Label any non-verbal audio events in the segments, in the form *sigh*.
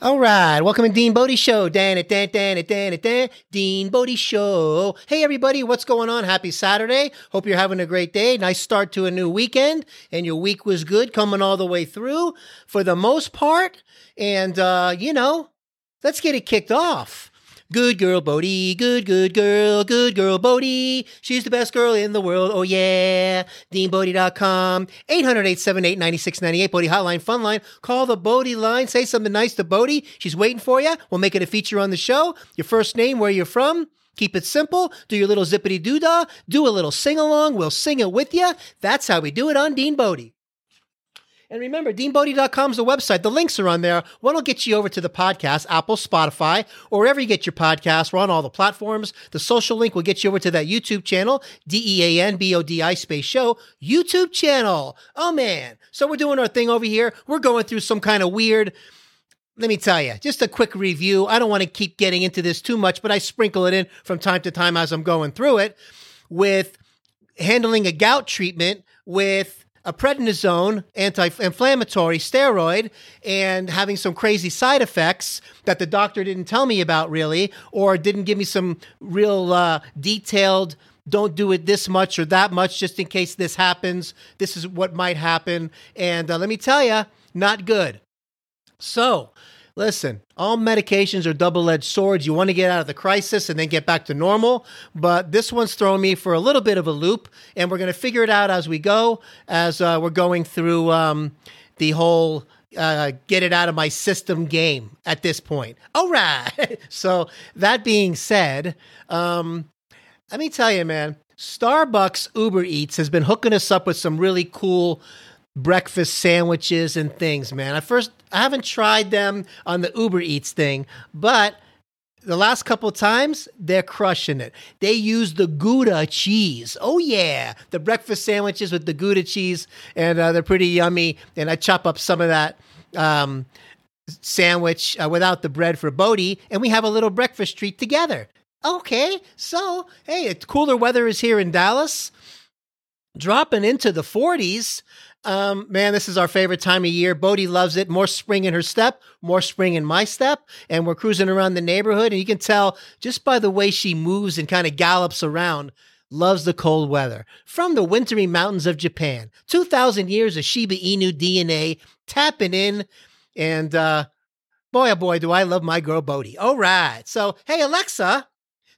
All right, welcome to Dean Bodie Show. Dan it, dan, dan it, dan it, dan. Dean Bodie Show. Hey, everybody, what's going on? Happy Saturday. Hope you're having a great day. Nice start to a new weekend, and your week was good coming all the way through for the most part. And, uh, you know, let's get it kicked off. Good girl Bodie, good, good girl, good girl Bodie. She's the best girl in the world. Oh, yeah. DeanBodie.com, 800 878 9698. Bodie Hotline, Fun Line. Call the Bodie line. Say something nice to Bodie. She's waiting for you. We'll make it a feature on the show. Your first name, where you're from. Keep it simple. Do your little zippity doo dah. Do a little sing along. We'll sing it with you. That's how we do it on Dean Bodie. And remember, deanbodie.com is the website. The links are on there. One will get you over to the podcast, Apple, Spotify, or wherever you get your podcasts. We're on all the platforms. The social link will get you over to that YouTube channel, D E A N B O D I space show, YouTube channel. Oh, man. So we're doing our thing over here. We're going through some kind of weird let me tell you, just a quick review. I don't want to keep getting into this too much, but I sprinkle it in from time to time as I'm going through it with handling a gout treatment with a prednisone anti-inflammatory steroid and having some crazy side effects that the doctor didn't tell me about really or didn't give me some real uh, detailed don't do it this much or that much just in case this happens this is what might happen and uh, let me tell you not good. So Listen, all medications are double edged swords. You want to get out of the crisis and then get back to normal. But this one's throwing me for a little bit of a loop, and we're going to figure it out as we go, as uh, we're going through um, the whole uh, get it out of my system game at this point. All right. *laughs* so, that being said, um, let me tell you, man, Starbucks Uber Eats has been hooking us up with some really cool breakfast sandwiches and things, man. I first I haven't tried them on the Uber Eats thing, but the last couple times they're crushing it. They use the Gouda cheese. Oh yeah, the breakfast sandwiches with the Gouda cheese, and uh, they're pretty yummy. And I chop up some of that um, sandwich uh, without the bread for Bodie, and we have a little breakfast treat together. Okay, so hey, it's cooler weather is here in Dallas, dropping into the 40s. Um, man, this is our favorite time of year. Bodie loves it. More spring in her step, more spring in my step. And we're cruising around the neighborhood. And you can tell just by the way she moves and kind of gallops around, loves the cold weather. From the wintry mountains of Japan, 2,000 years of Shiba Inu DNA tapping in. And uh, boy, oh boy, do I love my girl Bodie. All right. So, hey, Alexa,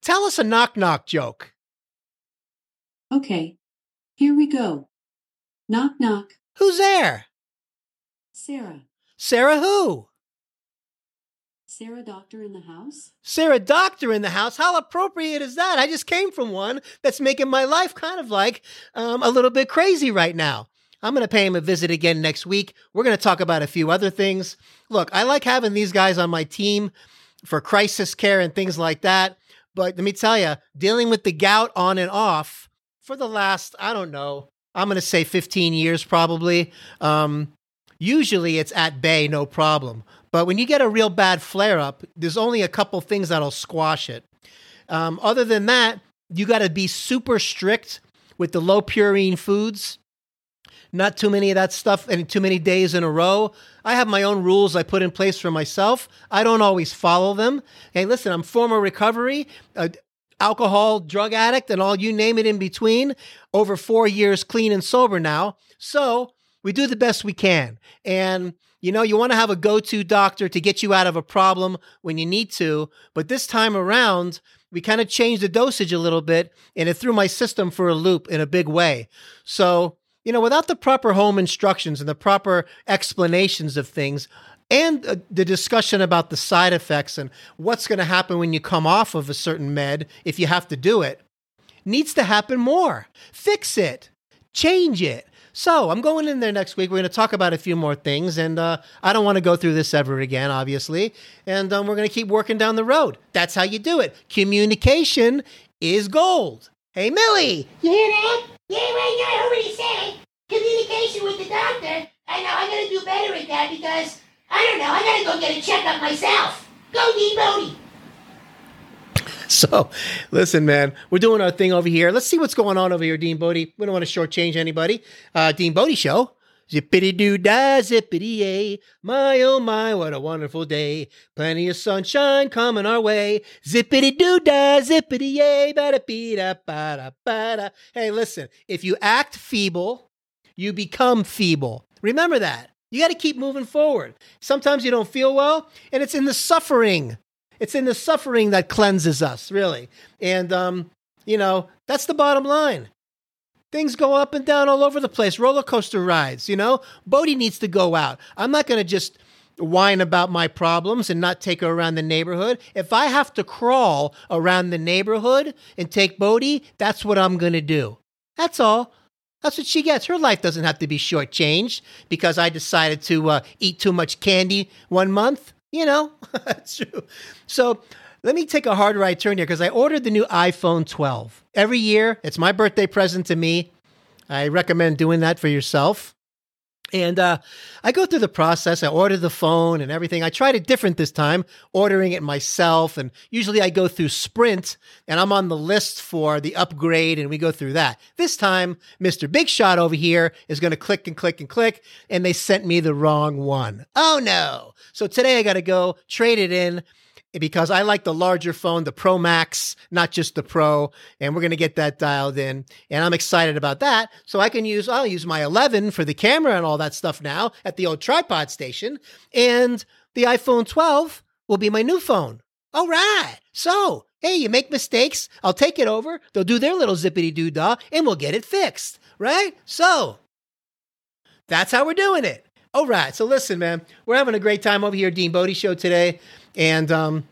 tell us a knock knock joke. Okay, here we go. Knock, knock. Who's there? Sarah. Sarah who? Sarah Doctor in the house? Sarah Doctor in the house? How appropriate is that? I just came from one that's making my life kind of like um, a little bit crazy right now. I'm going to pay him a visit again next week. We're going to talk about a few other things. Look, I like having these guys on my team for crisis care and things like that. But let me tell you, dealing with the gout on and off for the last, I don't know, I'm going to say 15 years probably. Um, usually it's at bay, no problem. But when you get a real bad flare up, there's only a couple things that'll squash it. Um, other than that, you got to be super strict with the low purine foods. Not too many of that stuff and too many days in a row. I have my own rules I put in place for myself. I don't always follow them. Hey, listen, I'm former recovery. Uh, alcohol, drug addict, and all you name it in between, over four years clean and sober now. So we do the best we can. And, you know, you want to have a go to doctor to get you out of a problem when you need to. But this time around, we kind of changed the dosage a little bit and it threw my system for a loop in a big way. So, you know, without the proper home instructions and the proper explanations of things, and uh, the discussion about the side effects and what's going to happen when you come off of a certain med if you have to do it needs to happen more. Fix it, change it. So I'm going in there next week. We're going to talk about a few more things, and uh, I don't want to go through this ever again, obviously. And um, we're going to keep working down the road. That's how you do it. Communication is gold. Hey, Millie, you hear that? Yeah, right. I heard what he said. Communication with the doctor. I know. I'm going to do better at that because I don't know. I gotta go get a checkup myself. Go, Dean Bodie. So, listen, man, we're doing our thing over here. Let's see what's going on over here, Dean Bodie. We don't want to shortchange anybody. Uh, Dean Bodie Show. Zippity doo dah, zippity yay. My oh my, what a wonderful day. Plenty of sunshine coming our way. Zippity doo dah, zippity yay. Bada bee da ba da ba Hey, listen, if you act feeble, you become feeble. Remember that. You got to keep moving forward. Sometimes you don't feel well, and it's in the suffering. It's in the suffering that cleanses us, really. And, um, you know, that's the bottom line. Things go up and down all over the place, roller coaster rides, you know? Bodie needs to go out. I'm not going to just whine about my problems and not take her around the neighborhood. If I have to crawl around the neighborhood and take Bodie, that's what I'm going to do. That's all. That's what she gets. Her life doesn't have to be shortchanged because I decided to uh, eat too much candy one month. You know, *laughs* that's true. So let me take a hard right turn here because I ordered the new iPhone 12. Every year, it's my birthday present to me. I recommend doing that for yourself. And uh, I go through the process. I order the phone and everything. I tried it different this time, ordering it myself. And usually I go through Sprint and I'm on the list for the upgrade and we go through that. This time, Mr. Big Shot over here is going to click and click and click. And they sent me the wrong one. Oh no. So today I got to go trade it in because I like the larger phone, the Pro Max, not just the Pro, and we're going to get that dialed in. And I'm excited about that. So I can use, I'll use my 11 for the camera and all that stuff now at the old tripod station. And the iPhone 12 will be my new phone. All right. So, hey, you make mistakes, I'll take it over. They'll do their little zippity doo dah and we'll get it fixed. Right? So, that's how we're doing it. All right. So listen, man, we're having a great time over here, Dean Bodie Show today. And um,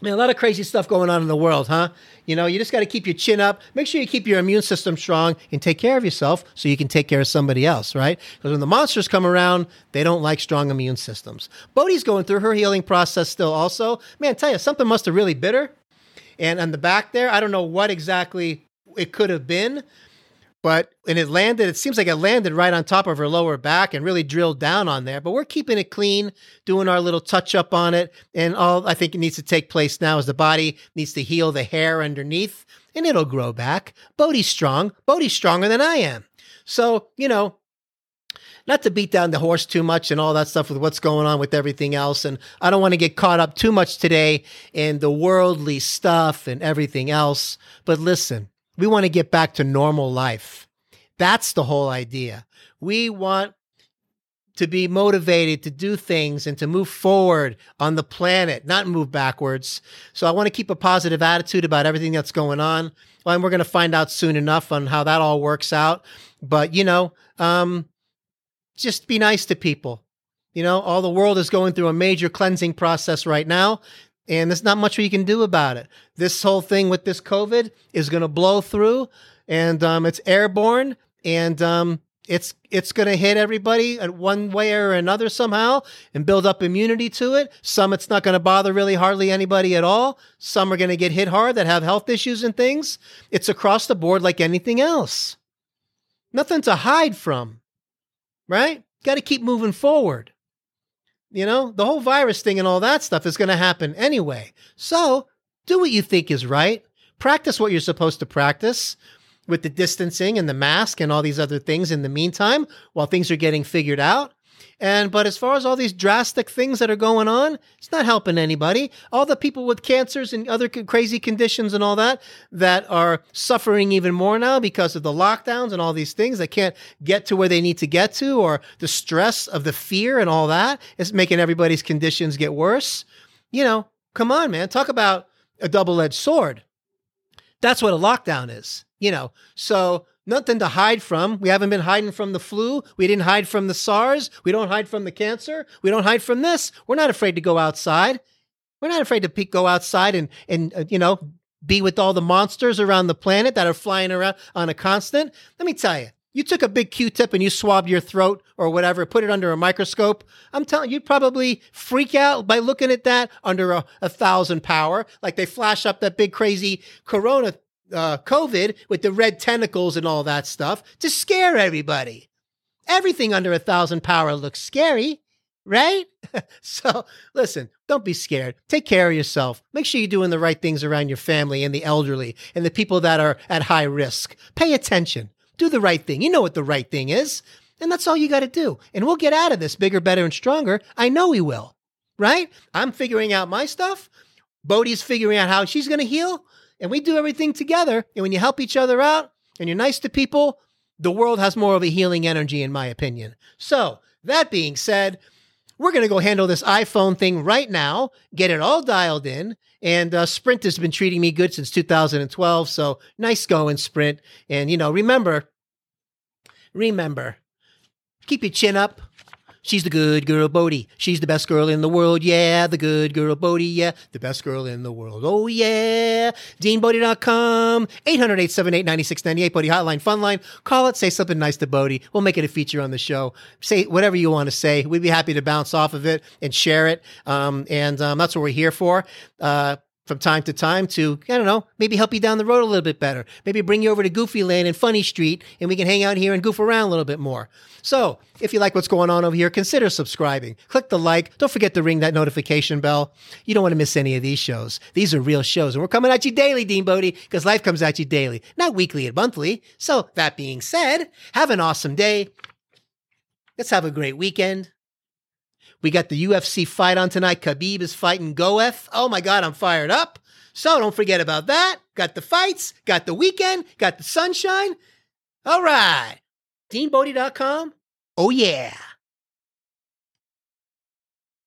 man, a lot of crazy stuff going on in the world, huh? You know, you just got to keep your chin up. Make sure you keep your immune system strong and take care of yourself so you can take care of somebody else, right? Because when the monsters come around, they don't like strong immune systems. Bodie's going through her healing process still, also. Man, I tell you, something must have really bit her. And on the back there, I don't know what exactly it could have been, but and it landed it seems like it landed right on top of her lower back and really drilled down on there but we're keeping it clean doing our little touch up on it and all i think it needs to take place now is the body needs to heal the hair underneath and it'll grow back bodie's strong bodie's stronger than i am so you know not to beat down the horse too much and all that stuff with what's going on with everything else. And I don't want to get caught up too much today in the worldly stuff and everything else. But listen, we want to get back to normal life. That's the whole idea. We want to be motivated to do things and to move forward on the planet, not move backwards. So I want to keep a positive attitude about everything that's going on. Well, and we're going to find out soon enough on how that all works out. But, you know, um, just be nice to people. You know, all the world is going through a major cleansing process right now and there's not much we can do about it. This whole thing with this COVID is going to blow through, and um, it's airborne, and um, it's it's going to hit everybody in one way or another somehow, and build up immunity to it. Some it's not going to bother really hardly anybody at all. Some are going to get hit hard that have health issues and things. It's across the board like anything else. Nothing to hide from, right? Got to keep moving forward. You know, the whole virus thing and all that stuff is going to happen anyway. So do what you think is right. Practice what you're supposed to practice with the distancing and the mask and all these other things in the meantime while things are getting figured out. And but as far as all these drastic things that are going on, it's not helping anybody. All the people with cancers and other crazy conditions and all that that are suffering even more now because of the lockdowns and all these things they can't get to where they need to get to or the stress of the fear and all that is making everybody's conditions get worse. You know, come on man, talk about a double-edged sword. That's what a lockdown is, you know. So nothing to hide from. We haven't been hiding from the flu. We didn't hide from the SARS. We don't hide from the cancer. We don't hide from this. We're not afraid to go outside. We're not afraid to go outside and and uh, you know be with all the monsters around the planet that are flying around on a constant. Let me tell you, you took a big Q-tip and you swabbed your throat or whatever, put it under a microscope. I'm telling you, you'd probably freak out by looking at that under a, a thousand power, like they flash up that big crazy corona uh, COVID with the red tentacles and all that stuff to scare everybody. Everything under a thousand power looks scary, right? *laughs* so listen, don't be scared. Take care of yourself. Make sure you're doing the right things around your family and the elderly and the people that are at high risk. Pay attention. Do the right thing. You know what the right thing is. And that's all you got to do. And we'll get out of this bigger, better, and stronger. I know we will, right? I'm figuring out my stuff. Bodhi's figuring out how she's going to heal. And we do everything together. And when you help each other out and you're nice to people, the world has more of a healing energy, in my opinion. So, that being said, we're going to go handle this iPhone thing right now, get it all dialed in. And uh, Sprint has been treating me good since 2012. So nice going, Sprint. And, you know, remember, remember, keep your chin up. She's the good girl, Bodie. She's the best girl in the world. Yeah, the good girl, Bodie. Yeah, the best girl in the world. Oh, yeah. DeanBodhi.com, 800 878 9698, Bodie Hotline, Fun Line. Call it, say something nice to Bodie. We'll make it a feature on the show. Say whatever you want to say. We'd be happy to bounce off of it and share it. Um, and um, that's what we're here for. Uh, from time to time to, I don't know, maybe help you down the road a little bit better. Maybe bring you over to Goofy Land and Funny Street and we can hang out here and goof around a little bit more. So if you like what's going on over here, consider subscribing. Click the like. Don't forget to ring that notification bell. You don't want to miss any of these shows. These are real shows and we're coming at you daily, Dean Bodhi, because life comes at you daily, not weekly and monthly. So that being said, have an awesome day. Let's have a great weekend. We got the UFC fight on tonight. Khabib is fighting Gaethje. Oh my God, I'm fired up. So don't forget about that. Got the fights, got the weekend, got the sunshine. All right. DeanBodhi.com. Oh, yeah.